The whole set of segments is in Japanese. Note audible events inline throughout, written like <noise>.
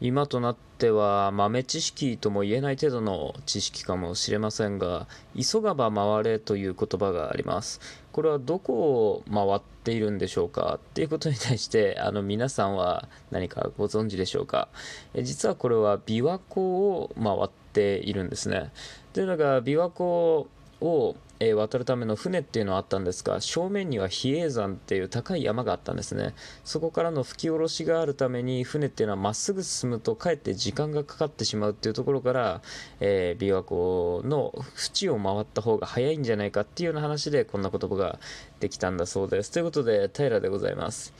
今となっては豆知識とも言えない程度の知識かもしれませんが急がば回れという言葉があります。これはどこを回っているんでしょうか？っていうことに対してあの皆さんは何かご存知でしょうか？実はこれは琵琶湖を回っているんですね。というのが琵琶湖をえ渡るための船っていうのはあったんですが正面には比叡山っていう高い山があったんですね。そこからの吹き下ろしがあるために船っていうのはまっすぐ進むとかえって時間がかかってしまうっていうところから、えー、琵琶湖の縁を回った方が早いんじゃないかっていうような話でこんな言葉ができたんだそうです。ということで平でございます。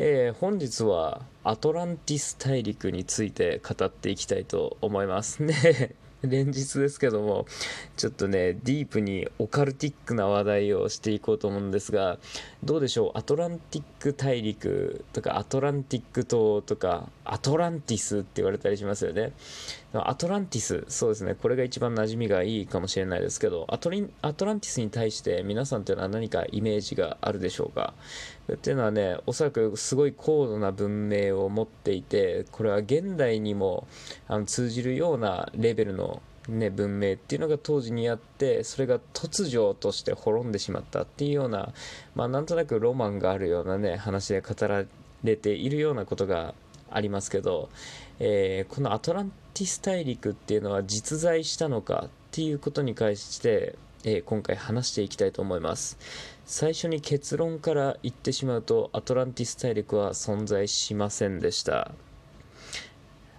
えー、本日はアトランティス大陸について語っていきたいと思います。ね。<laughs> 連日ですけども、ちょっとね、ディープにオカルティックな話題をしていこうと思うんですが、どうでしょう、アトランティック大陸とか、アトランティック島とか、アトランティスって言われたりしますよね。アトランティス、そうですね、これが一番馴染みがいいかもしれないですけど、アトリアトランティスに対して皆さんというのは何かイメージがあるでしょうか？っていうのはね、おそらくすごい高度な文明を持っていて、これは現代にもあの通じるようなレベルのね、文明っていうのが当時にあってそれが突如として滅んでしまったっていうような、まあ、なんとなくロマンがあるようなね話で語られているようなことがありますけど、えー、このアトランティス大陸っていうのは実在したのかっていうことに関して、えー、今回話していきたいと思います。最初に結論から言ってしまうとアトランティス大陸は存在しませんでした。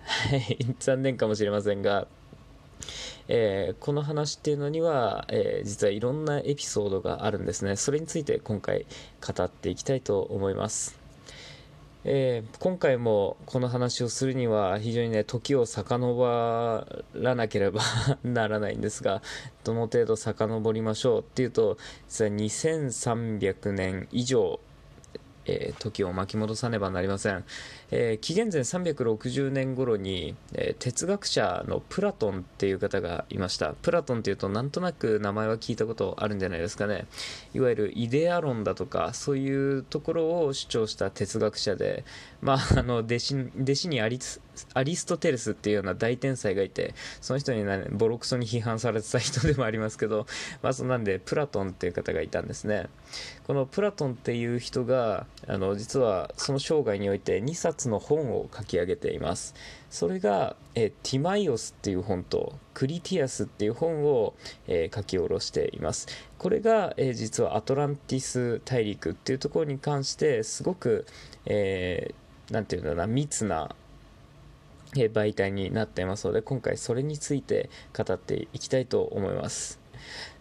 はい残念かもしれませんがえー、この話っていうのには、えー、実はいろんなエピソードがあるんですね。それについて今回語っていきたいと思います。えー、今回もこの話をするには非常にね時を遡らなければ <laughs> ならないんですがどの程度遡りましょうっていうと実は2300年以上えー、時を巻き戻さねばなりません、えー、紀元前360年頃に、えー、哲学者のプラトンっていう方がいました。プラトンっていうとなんとなく名前は聞いたことあるんじゃないですかね。いわゆるイデア論だとかそういうところを主張した哲学者でまあ <laughs> あの弟子弟子にアリアリストテレスっていうような大天才がいてその人に、ね、ボロクソに批判されてた人でもありますけど <laughs> まあそんなんでプラトンっていう方がいたんですね。このプラトンっていう人があの実はその生涯において2冊の本を書き上げています。それが、えティマイオスっていう本とクリティアスっていう本を、え書き下ろしています。これが、え実はアトランティス大陸っていうところに関してすごく、えー、て言うんだろうな密な媒体になっていますので今回それについて語っていきたいと思います。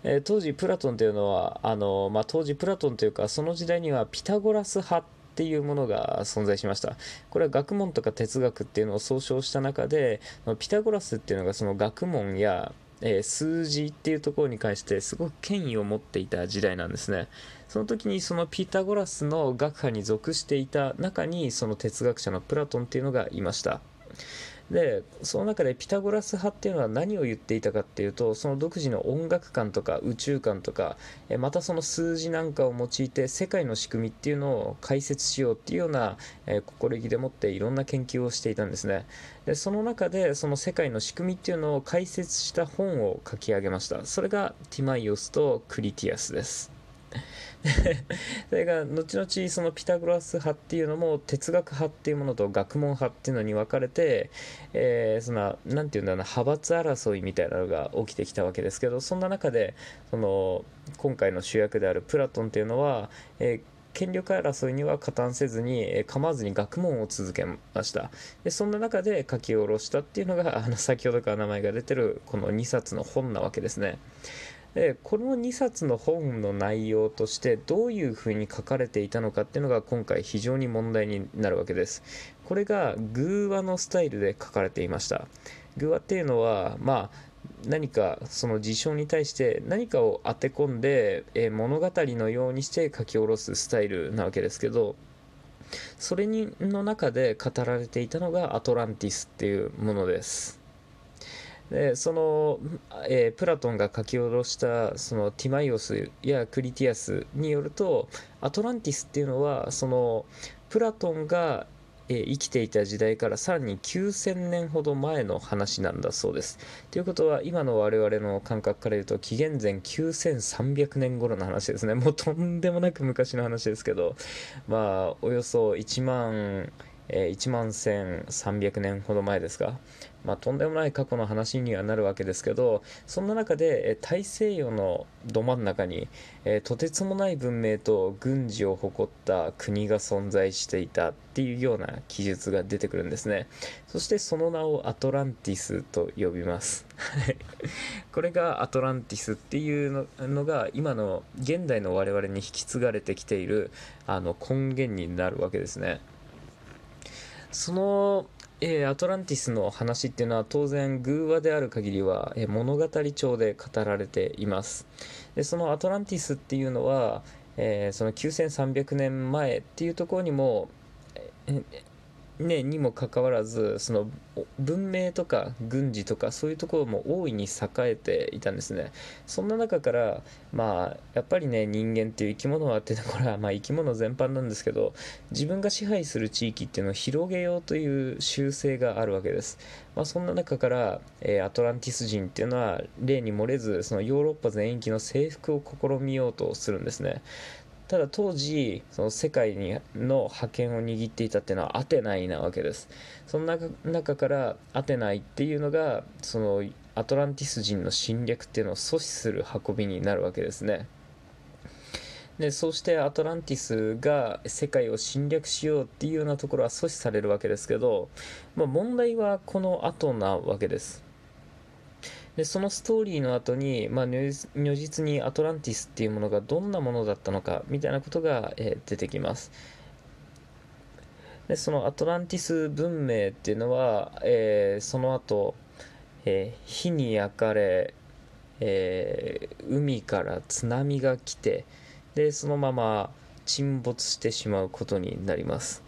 え、当時プラトンというのはあの、まあ、当時プラトンというかその時代にはピタゴラス派っていうものが存在しました。これは学問とか哲学っていうのを総称した中でピタゴラスっていうのがその学問やえー、数字っていうところに関してすごく権威を持っていた時代なんですね。その時にそのピタゴラスの学派に属していた中にその哲学者のプラトンっていうのがいました。でその中でピタゴラス派っていうのは何を言っていたかっていうとその独自の音楽観とか宇宙観とかまたその数字なんかを用いて世界の仕組みっていうのを解説しようっていうような心意気でもっていろんな研究をしていたんですね。でその中でその世界の仕組みっていうのを解説した本を書き上げました。それがティマイオスとクリティアスです。<laughs> それが後々そのピタゴラス派っていうのも哲学派っていうものと学問派っていうのに分かれて、えー、そのなんていうんだろうな派閥争いみたいなのが起きてきたわけですけどそんな中でその今回の主役であるプラトンっていうのは、えー権力争いには加担せずに、え構わずに学問を続けました。でそんな中で書き下ろしたっていうのがあの先ほどから名前が出てるこの2冊の本なわけですね。でこの2冊の本の内容としてどういうふうに書かれていたのかっていうのが今回非常に問題になるわけです。これが偶話のスタイルで書かれていました。偶話っていうのはまあ何かその事象に対して何かを当て込んで、え物語のようにして書き下ろすスタイルなわけですけどそれにの中で語られていたのがアトランティスっていうものです。でその、えー、プラトンが書き下ろしたそのティマイオスやクリティアスによるとアトランティスっていうのはそのプラトンがえ生きていた時代からさらに9000年ほど前の話なんだそうです。ということは今の我々の感覚から言うと紀元前9300年頃の話ですね。もうとんでもなく昔の話ですけど、まあおよそ1万えー、1万1300年ほど前ですか、まあ、とんでもない過去の話にはなるわけですけどそんな中で、えー、大西洋のど真ん中に、えー、とてつもない文明と軍事を誇った国が存在していたっていうような記述が出てくるんですね。そしてその名をアトランティスと呼びます。<laughs> これがアトランティスっていうのが今の現代の我々に引き継がれてきているあの根源になるわけですね。その、えー、アトランティスの話っていうのは当然偶話である限りは、えー、物語調で語られています。でそのアトランティスっていうのは、えー、その9300年前っていうところにも、ね、にもかかわらずその文明とか軍事とかそういうところも大いに栄えていたんですね。そんな中からまあやっぱりね人間っていう生き物はっていうところはまあ生き物全般なんですけど自分が支配する地域っていうのを広げようという習性があるわけです、まあ、そんな中から、えー、アトランティス人っていうのは例に漏れずそのヨーロッパ全域の征服を試みようとするんですね。ただ当時その世界にの覇権を握っていたっていうのはアテナイなわけです。その中中からアテナイっていうのがそのアトランティス人の侵略っていうのを阻止する運びになるわけですね。でそうしてアトランティスが世界を侵略しようっていうようなところは阻止されるわけですけど、まあ、問題はこの後なわけです。でそのストーリーの後に、まあ、如実にアトランティスっていうものがどんなものだったのかみたいなことが、えー、出てきます。でそのアトランティス文明っていうのは、えー、その後、えー、火に焼かれ、えー、海から津波が来てでそのまま沈没してしまうことになります。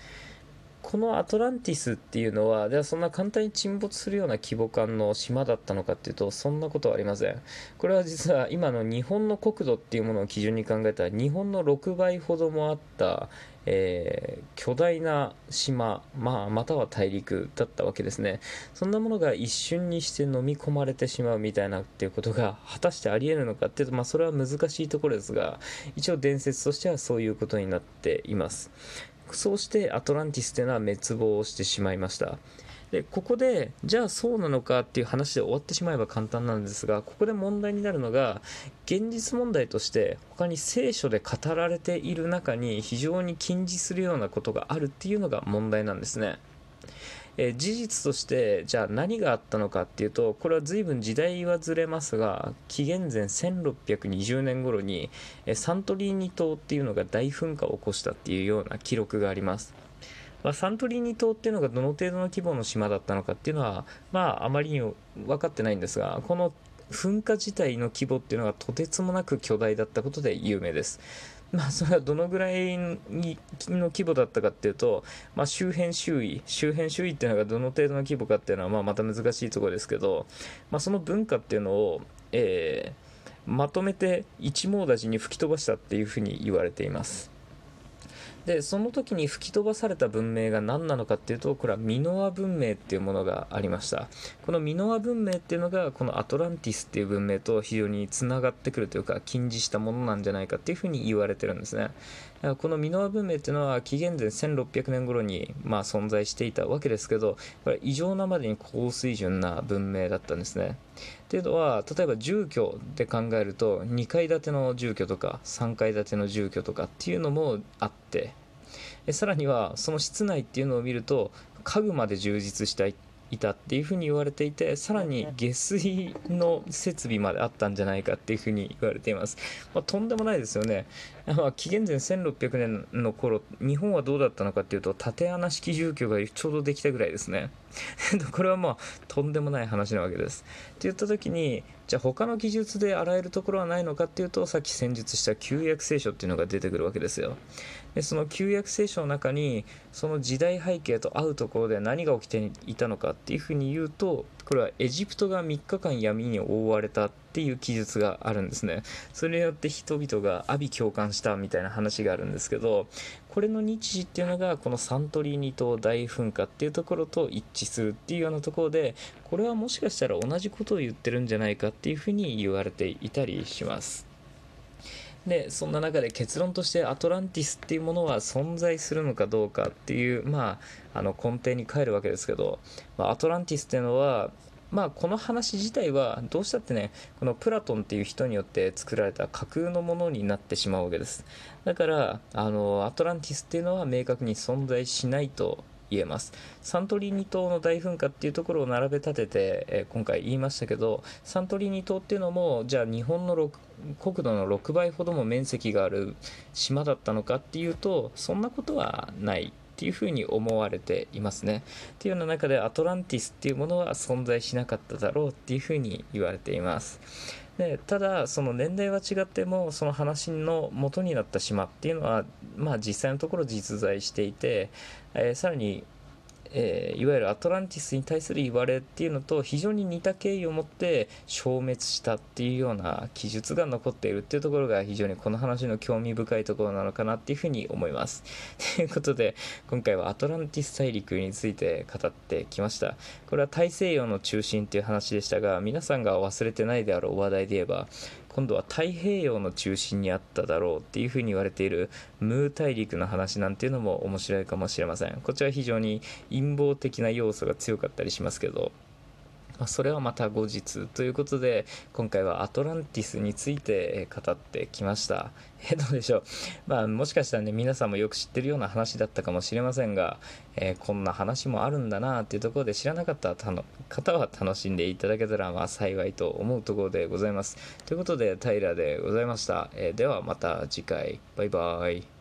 このアトランティスっていうのは、ではそんな簡単に沈没するような規模感の島だったのかっていうと、そんなことはありません。これは実は今の日本の国土っていうものを基準に考えたら、日本の6倍ほどもあった、えー、巨大な島、まあ、または大陸だったわけですね。そんなものが一瞬にして飲み込まれてしまうみたいなっていうことが果たしてあり得るのかっていうと、まあ、それは難しいところですが、一応伝説としてはそういうことになっています。そうしてアトランティスというのは滅亡してしまいました。でここでじゃあそうなのかっていう話で終わってしまえば簡単なんですがここで問題になるのが現実問題として他に聖書で語られている中に非常に禁じするようなことがあるっていうのが問題なんですね。え事実としてじゃあ何があったのかっていうとこれは随分時代はずれますが紀元前1620年頃に、えサントリーニ島っていうのが大噴火を起こしたっていうような記録があります。まあ、サントリーニ島っていうのがどの程度の規模の島だったのかっていうのは、まあ、あまりに分かってないんですがこの噴火自体の規模っていうのがとてつもなく巨大だったことで有名です。<laughs> まあ、それはどのぐらいの規模だったかっていうと、まあ、周辺周囲、周辺周囲っていうのがどの程度の規模かっていうのは、まあ、また難しいところですけど、まあ、その文化っていうのを、えー、まとめて一網打尽に吹き飛ばしたっていうふうに言われています。でその時に吹き飛ばされた文明が何なのかっていうとこれはミノア文明っていうものがありました。このミノア文明っていうのがこのアトランティスっていう文明と非常につながってくるというか近似したものなんじゃないかっていうふうに言われてるんですね。このミノア文明っていうのは紀元前1600年頃にまあ存在していたわけですけど異常なまでに高水準な文明だったんですね。っていうのは例えば住居で考えると2階建ての住居とか3階建ての住居とかっていうのもあってさらにはその室内っていうのを見ると家具まで充実したいたっていうふうに言われていてさらに下水の設備まであったんじゃないかっていうふうに言われています、まあ、とんでもないですよね、まあ、紀元前1600年の頃日本はどうだったのかっていうと縦穴式住居がちょうどできたぐらいですね。<laughs> これはまあとんでもない話なわけです。って言った時にじゃあ他の技術で洗えるところはないのかっていうとさっき戦述した旧約聖書っていうのが出てくるわけですよ。でその旧約聖書の中にその時代背景と合うところで何が起きていたのかっていうふうに言うとこれはエジプトが3日間闇に覆われたっていう記述があるんですね。それによって人々が阿鼻共感したみたいな話があるんですけどこれの日時っていうのがこのサントリーニ島大噴火っていうところと一致するっていうようなところでこれはもしかしたら同じことを言ってるんじゃないかっていうふうに言われていたりします。でそんな中で結論としてアトランティスっていうものは存在するのかどうかっていうまああの根底に帰るわけですけど、まあ、アトランティスっていうのはまあこの話自体はどうしたってねこのプラトンっていう人によって作られた架空のものになってしまうわけです。だからあのアトランティスっていうのは明確に存在しないと言えます。サントリーニ島の大噴火っていうところを並べ立てて、え、今回言いましたけどサントリーニ島っていうのもじゃあ日本の国土の6倍ほども面積がある島だったのかっていうとそんなことはない。っていうふうに思われていますね。っていうような中でアトランティスっていうものは存在しなかっただろうっていうふうに言われています。でただその年代は違ってもその話の元になった島っていうのはまあ実際のところ実在していて、えー、さらにえー、いわゆるアトランティスに対する言われっていうのと非常に似た経緯を持って消滅したっていうような記述が残っているっていうところが非常にこの話の興味深いところなのかなっていうふうに思います。<laughs> ということで今回はアトランティス大陸について語ってきました。これは大西洋の中心っていう話でしたが皆さんが忘れてないであろう話題で言えば今度は太平洋の中心にあっただろうっていうふうに言われているムー大陸の話なんていうのも面白いかもしれません。こちら非常に陰謀的な要素が強かったりしますけど。まあ、それはまた後日ということで今回はアトランティスについて語ってきました。<laughs> えどうでしょう、まあ、もしかしたらね皆さんもよく知ってるような話だったかもしれませんが、えー、こんな話もあるんだなっていうところで知らなかった方は楽しんでいただけたらまあ幸いと思うところでございます。ということで平でございました。えー、ではまた次回バイバーイ。